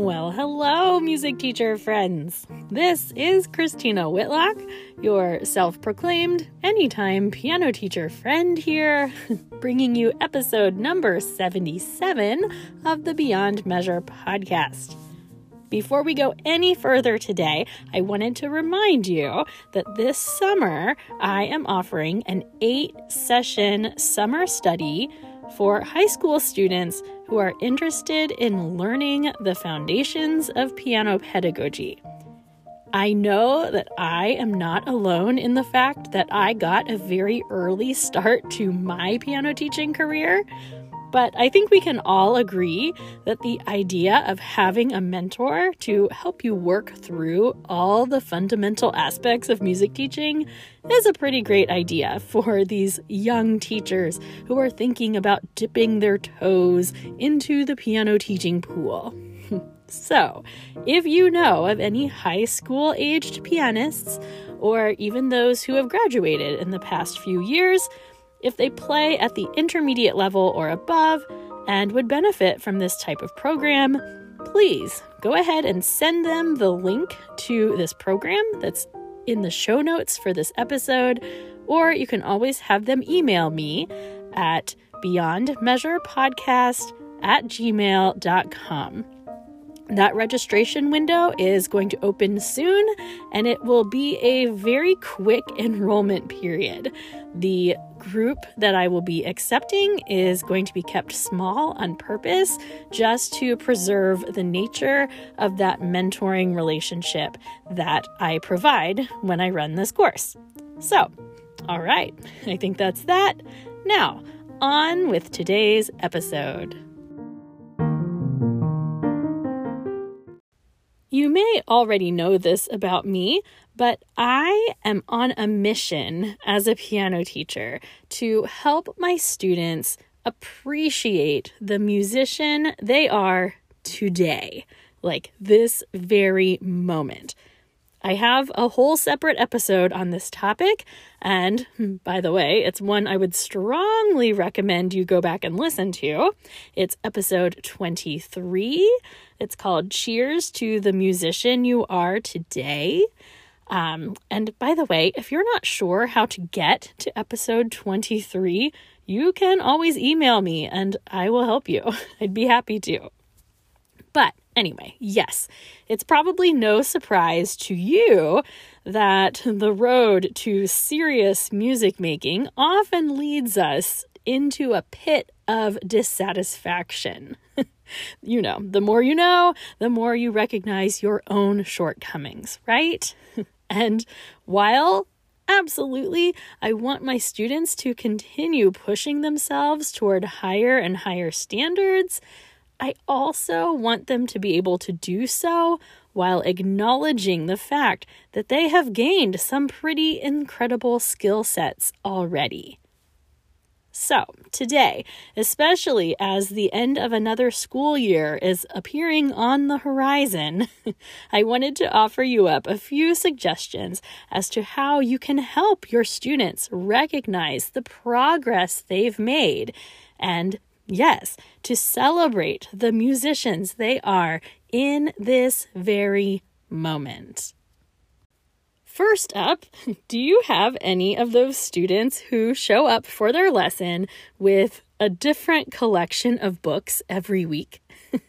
Well, hello, music teacher friends. This is Christina Whitlock, your self proclaimed anytime piano teacher friend here, bringing you episode number 77 of the Beyond Measure podcast. Before we go any further today, I wanted to remind you that this summer I am offering an eight session summer study for high school students who are interested in learning the foundations of piano pedagogy. I know that I am not alone in the fact that I got a very early start to my piano teaching career. But I think we can all agree that the idea of having a mentor to help you work through all the fundamental aspects of music teaching is a pretty great idea for these young teachers who are thinking about dipping their toes into the piano teaching pool. so, if you know of any high school aged pianists, or even those who have graduated in the past few years, if they play at the intermediate level or above and would benefit from this type of program, please go ahead and send them the link to this program that's in the show notes for this episode, or you can always have them email me at beyondmeasurepodcast at gmail.com. That registration window is going to open soon and it will be a very quick enrollment period. The group that I will be accepting is going to be kept small on purpose just to preserve the nature of that mentoring relationship that I provide when I run this course. So, all right, I think that's that. Now, on with today's episode. You may already know this about me, but I am on a mission as a piano teacher to help my students appreciate the musician they are today, like this very moment. I have a whole separate episode on this topic, and hmm, by the way, it's one I would strongly recommend you go back and listen to. It's episode 23. It's called Cheers to the Musician You Are Today. Um, and by the way, if you're not sure how to get to episode 23, you can always email me and I will help you. I'd be happy to. But Anyway, yes, it's probably no surprise to you that the road to serious music making often leads us into a pit of dissatisfaction. you know, the more you know, the more you recognize your own shortcomings, right? and while absolutely I want my students to continue pushing themselves toward higher and higher standards, I also want them to be able to do so while acknowledging the fact that they have gained some pretty incredible skill sets already. So, today, especially as the end of another school year is appearing on the horizon, I wanted to offer you up a few suggestions as to how you can help your students recognize the progress they've made and Yes, to celebrate the musicians they are in this very moment. First up, do you have any of those students who show up for their lesson with a different collection of books every week?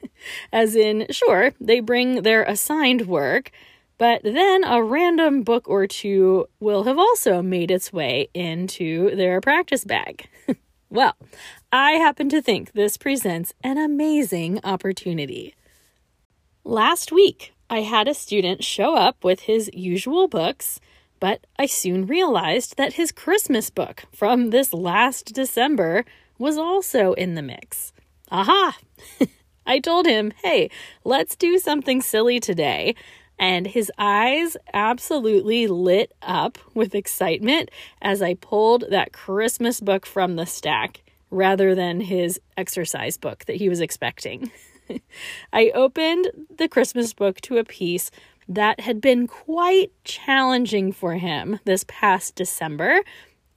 As in, sure, they bring their assigned work, but then a random book or two will have also made its way into their practice bag. Well, I happen to think this presents an amazing opportunity. Last week, I had a student show up with his usual books, but I soon realized that his Christmas book from this last December was also in the mix. Aha! I told him, hey, let's do something silly today. And his eyes absolutely lit up with excitement as I pulled that Christmas book from the stack rather than his exercise book that he was expecting. I opened the Christmas book to a piece that had been quite challenging for him this past December,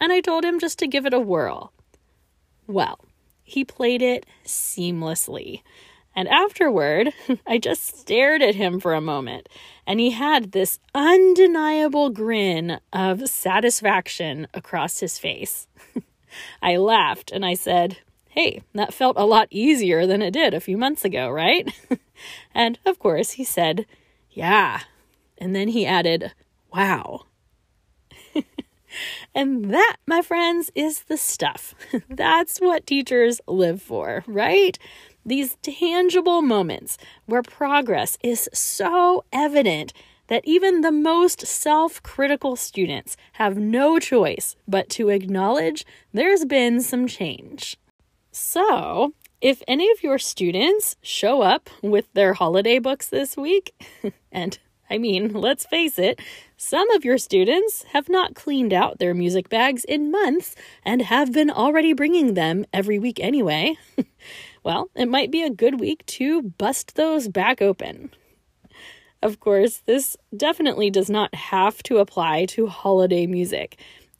and I told him just to give it a whirl. Well, he played it seamlessly. And afterward, I just stared at him for a moment, and he had this undeniable grin of satisfaction across his face. I laughed and I said, Hey, that felt a lot easier than it did a few months ago, right? and of course, he said, Yeah. And then he added, Wow. and that, my friends, is the stuff. That's what teachers live for, right? These tangible moments where progress is so evident that even the most self critical students have no choice but to acknowledge there's been some change. So, if any of your students show up with their holiday books this week, and I mean, let's face it, some of your students have not cleaned out their music bags in months and have been already bringing them every week anyway. well, it might be a good week to bust those back open. Of course, this definitely does not have to apply to holiday music.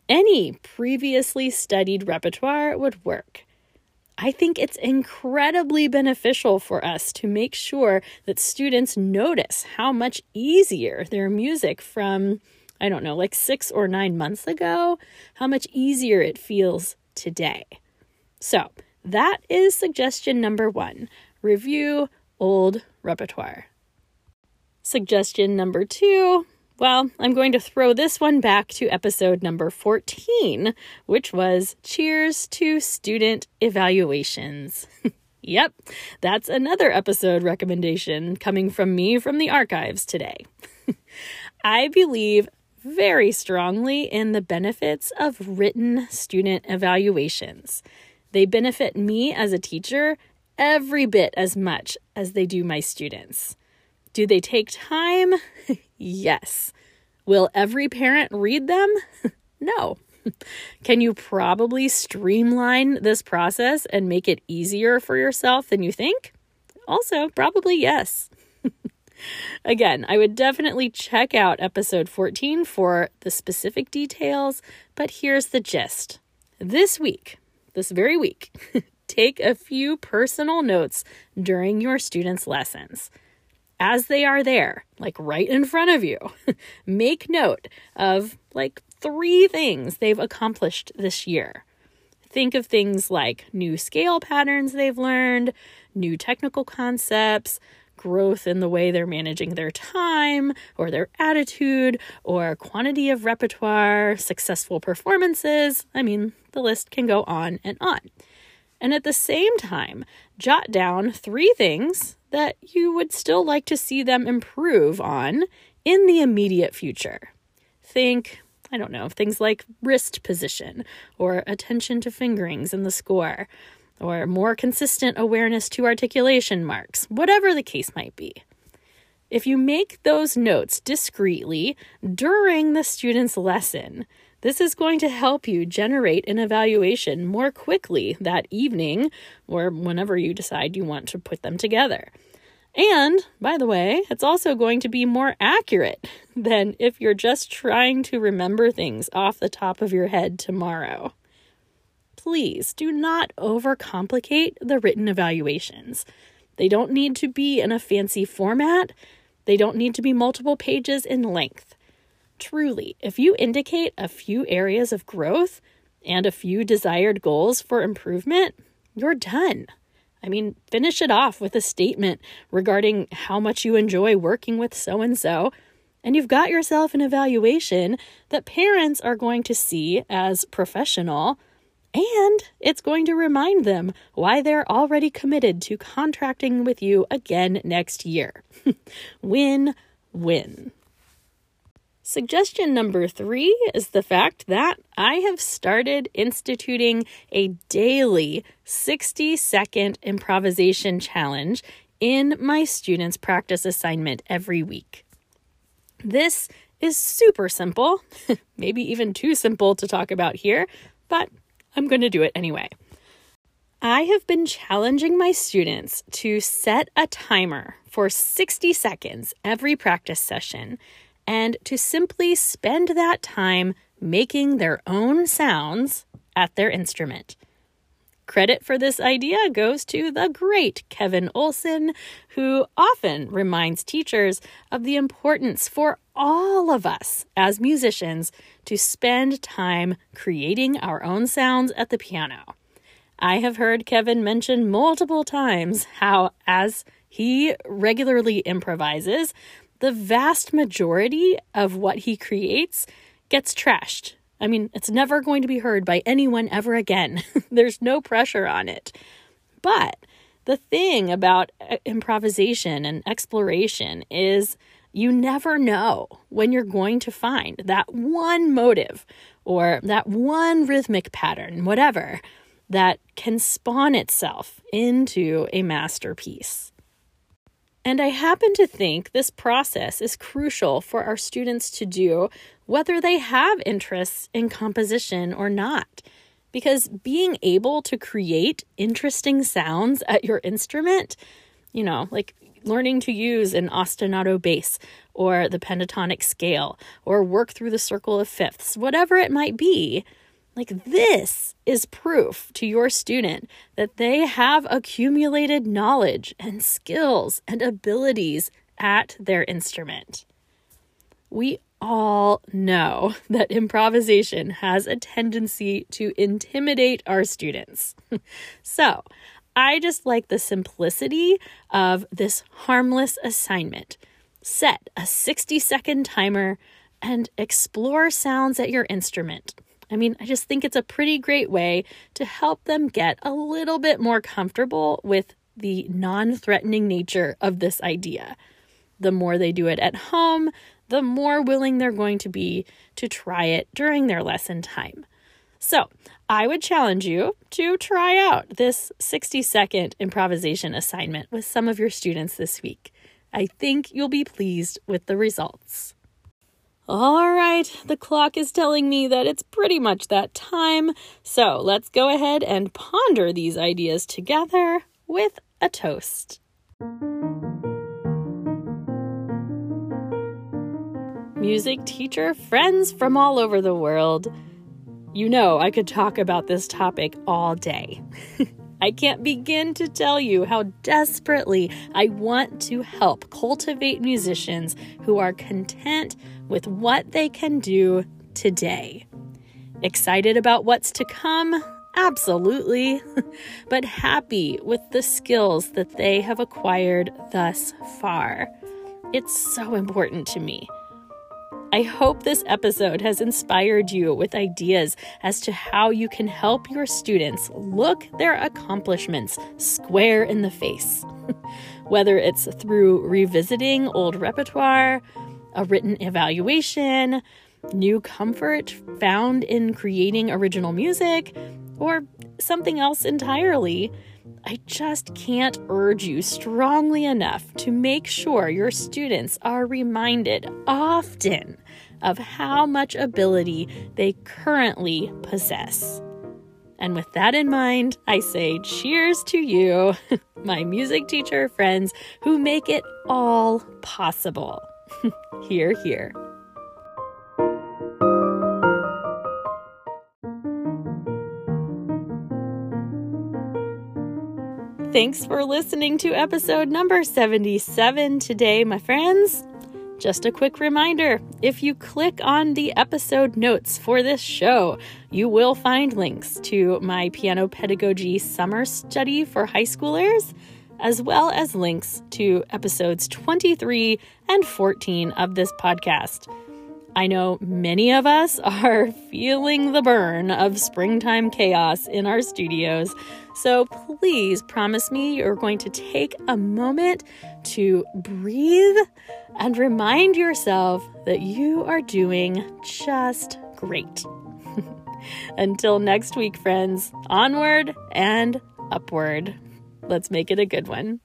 Any previously studied repertoire would work. I think it's incredibly beneficial for us to make sure that students notice how much easier their music from, I don't know, like six or nine months ago, how much easier it feels today. So, that is suggestion number one review old repertoire. Suggestion number two well, I'm going to throw this one back to episode number 14, which was Cheers to Student Evaluations. yep, that's another episode recommendation coming from me from the archives today. I believe very strongly in the benefits of written student evaluations. They benefit me as a teacher every bit as much as they do my students. Do they take time? yes. Will every parent read them? no. Can you probably streamline this process and make it easier for yourself than you think? Also, probably yes. Again, I would definitely check out episode 14 for the specific details, but here's the gist. This week, this very week, take a few personal notes during your students' lessons as they are there, like right in front of you, make note of like three things they've accomplished this year. Think of things like new scale patterns they've learned, new technical concepts, growth in the way they're managing their time or their attitude or quantity of repertoire, successful performances. I mean, the list can go on and on. And at the same time, jot down three things that you would still like to see them improve on in the immediate future. Think, I don't know, things like wrist position or attention to fingerings in the score or more consistent awareness to articulation marks, whatever the case might be. If you make those notes discreetly during the student's lesson, this is going to help you generate an evaluation more quickly that evening or whenever you decide you want to put them together. And, by the way, it's also going to be more accurate than if you're just trying to remember things off the top of your head tomorrow. Please do not overcomplicate the written evaluations. They don't need to be in a fancy format, they don't need to be multiple pages in length. Truly, if you indicate a few areas of growth and a few desired goals for improvement, you're done. I mean, finish it off with a statement regarding how much you enjoy working with so and so, and you've got yourself an evaluation that parents are going to see as professional, and it's going to remind them why they're already committed to contracting with you again next year. win win. Suggestion number three is the fact that I have started instituting a daily 60 second improvisation challenge in my students' practice assignment every week. This is super simple, maybe even too simple to talk about here, but I'm going to do it anyway. I have been challenging my students to set a timer for 60 seconds every practice session and to simply spend that time making their own sounds at their instrument. Credit for this idea goes to the great Kevin Olson, who often reminds teachers of the importance for all of us as musicians to spend time creating our own sounds at the piano. I have heard Kevin mention multiple times how, as he regularly improvises, the vast majority of what he creates gets trashed. I mean, it's never going to be heard by anyone ever again. There's no pressure on it. But the thing about uh, improvisation and exploration is you never know when you're going to find that one motive or that one rhythmic pattern, whatever, that can spawn itself into a masterpiece. And I happen to think this process is crucial for our students to do, whether they have interests in composition or not. Because being able to create interesting sounds at your instrument, you know, like learning to use an ostinato bass or the pentatonic scale or work through the circle of fifths, whatever it might be. Like, this is proof to your student that they have accumulated knowledge and skills and abilities at their instrument. We all know that improvisation has a tendency to intimidate our students. so, I just like the simplicity of this harmless assignment. Set a 60 second timer and explore sounds at your instrument. I mean, I just think it's a pretty great way to help them get a little bit more comfortable with the non threatening nature of this idea. The more they do it at home, the more willing they're going to be to try it during their lesson time. So, I would challenge you to try out this 60 second improvisation assignment with some of your students this week. I think you'll be pleased with the results. All right, the clock is telling me that it's pretty much that time, so let's go ahead and ponder these ideas together with a toast. Music teacher friends from all over the world. You know, I could talk about this topic all day. I can't begin to tell you how desperately I want to help cultivate musicians who are content with what they can do today. Excited about what's to come? Absolutely. but happy with the skills that they have acquired thus far. It's so important to me. I hope this episode has inspired you with ideas as to how you can help your students look their accomplishments square in the face. Whether it's through revisiting old repertoire, a written evaluation, new comfort found in creating original music, or something else entirely. I just can't urge you strongly enough to make sure your students are reminded often of how much ability they currently possess. And with that in mind, I say cheers to you, my music teacher friends who make it all possible. hear, hear. Thanks for listening to episode number 77 today, my friends. Just a quick reminder if you click on the episode notes for this show, you will find links to my piano pedagogy summer study for high schoolers, as well as links to episodes 23 and 14 of this podcast. I know many of us are feeling the burn of springtime chaos in our studios, so please promise me you're going to take a moment to breathe and remind yourself that you are doing just great. Until next week, friends, onward and upward. Let's make it a good one.